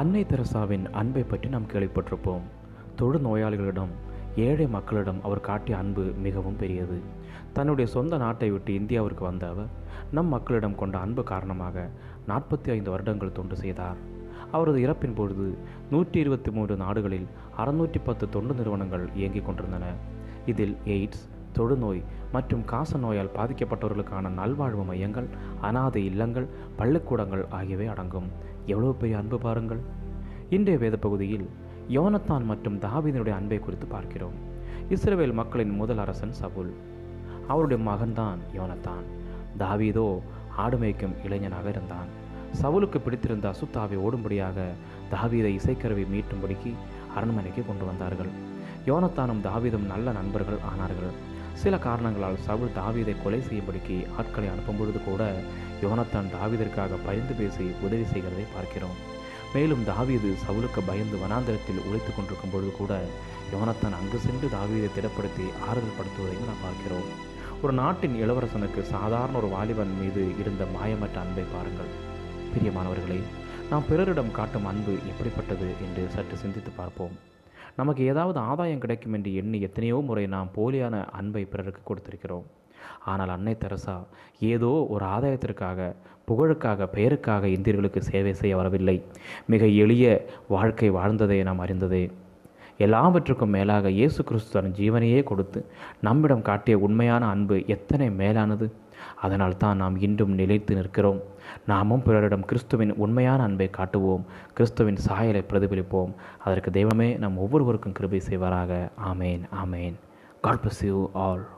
அன்னை தெரசாவின் அன்பை பற்றி நாம் கேள்விப்பட்டிருப்போம். தொழு நோயாளிகளிடம் ஏழை மக்களிடம் அவர் காட்டிய அன்பு மிகவும் பெரியது. தன்னுடைய சொந்த நாட்டை விட்டு இந்தியாவிற்கு வந்த அவர் நம் மக்களிடம் கொண்ட அன்பு காரணமாக நாற்பத்தி ஐந்து வருடங்கள் தொண்டு செய்தார். அவரது இறப்பின் பொழுது நூற்றி இருபத்தி மூன்று நாடுகளில் அறுநூற்றி பத்து தொண்டு நிறுவனங்கள் இயங்கிக் கொண்டிருந்தன. இதில் எய்ட்ஸ் தொழுநோய் மற்றும் காச நோயால் பாதிக்கப்பட்டவர்களுக்கான நல்வாழ்வு மையங்கள் அனாதை இல்லங்கள் பள்ளிக்கூடங்கள் ஆகியவை அடங்கும். எவ்வளவு பெரிய அன்பு பாருங்கள். இன்றைய வேத பகுதியில் யோனத்தான் மற்றும் தாவீதனுடைய அன்பை குறித்து பார்க்கிறோம். இஸ்ரேல் மக்களின் முதல் அரசன் சவுல். அவருடைய மகன்தான் யோனத்தான். தாவீதோ ஆடு மேய்க்கும் இளைஞனாக இருந்தான். சவுலுக்கு பிடித்திருந்த அசுத்தாவை ஓடும்படியாக தாவீதை இசைக்கருவி மீட்டும்படிக்கு அரண்மனைக்கு கொண்டு வந்தார்கள். யோனத்தானும் தாவீதும் நல்ல நண்பர்கள் ஆனார்கள். சில காரணங்களால் சவுல் தாவீதை கொலை செய்யும்படிக்கு ஆட்களை அனுப்பும்பொழுது கூட யோனத்தான் தாவீதற்காக பயந்து பேசி உதவி செய்கிறதை பார்க்கிறோம். மேலும் தாவீது சவுலுக்கு பயந்து வனாந்தரத்தில் உழைத்து கொண்டிருக்கும் பொழுது கூட யோனத்தான் அங்கு சென்று தாவீதை திடப்படுத்தி ஆறுதல் படுத்துவதையும் நாம் பார்க்கிறோம். ஒரு நாட்டின் இளவரசனுக்கு சாதாரண ஒரு வாலிபன் மீது இருந்த மாயமற்ற அன்பை பாருங்கள். பிரியமானவர்களே நாம் பிறரிடம் காட்டும் அன்பு எப்படிப்பட்டது என்று சற்று சிந்தித்து பார்ப்போம். நமக்கு ஏதாவது ஆதாயம் கிடைக்கும் என்று எண்ணி எத்தனையோ முறை நாம் போலியான அன்பை பிறருக்கு கொடுத்திருக்கிறோம். ஆனால் அன்னை தெரசா ஏதோ ஒரு ஆதாயத்திற்காக புகழுக்காக பெயருக்காக இந்தியர்களுக்கு சேவை செய்ய வரவில்லை. மிக எளிய வாழ்க்கை வாழ்ந்ததை நாம் அறிந்ததே. எல்லாவற்றுக்கும் மேலாக இயேசு கிறிஸ்து தன் ஜீவனையே கொடுத்து நம்மிடம் காட்டிய உண்மையான அன்பு எத்தனை மேலானது? அதனால் தான் நாம் இன்றும் நிலைத்து நிற்கிறோம். நாமும் பிறரிடம் கிறிஸ்துவின் உண்மையான அன்பை காட்டுவோம். கிறிஸ்துவின் சாயலை பிரதிபலிப்போம். அதற்கு தெய்வமே நம் ஒவ்வொருவருக்கும் கிருபை செய்வாராக. ஆமேன் ஆமேன். God bless you all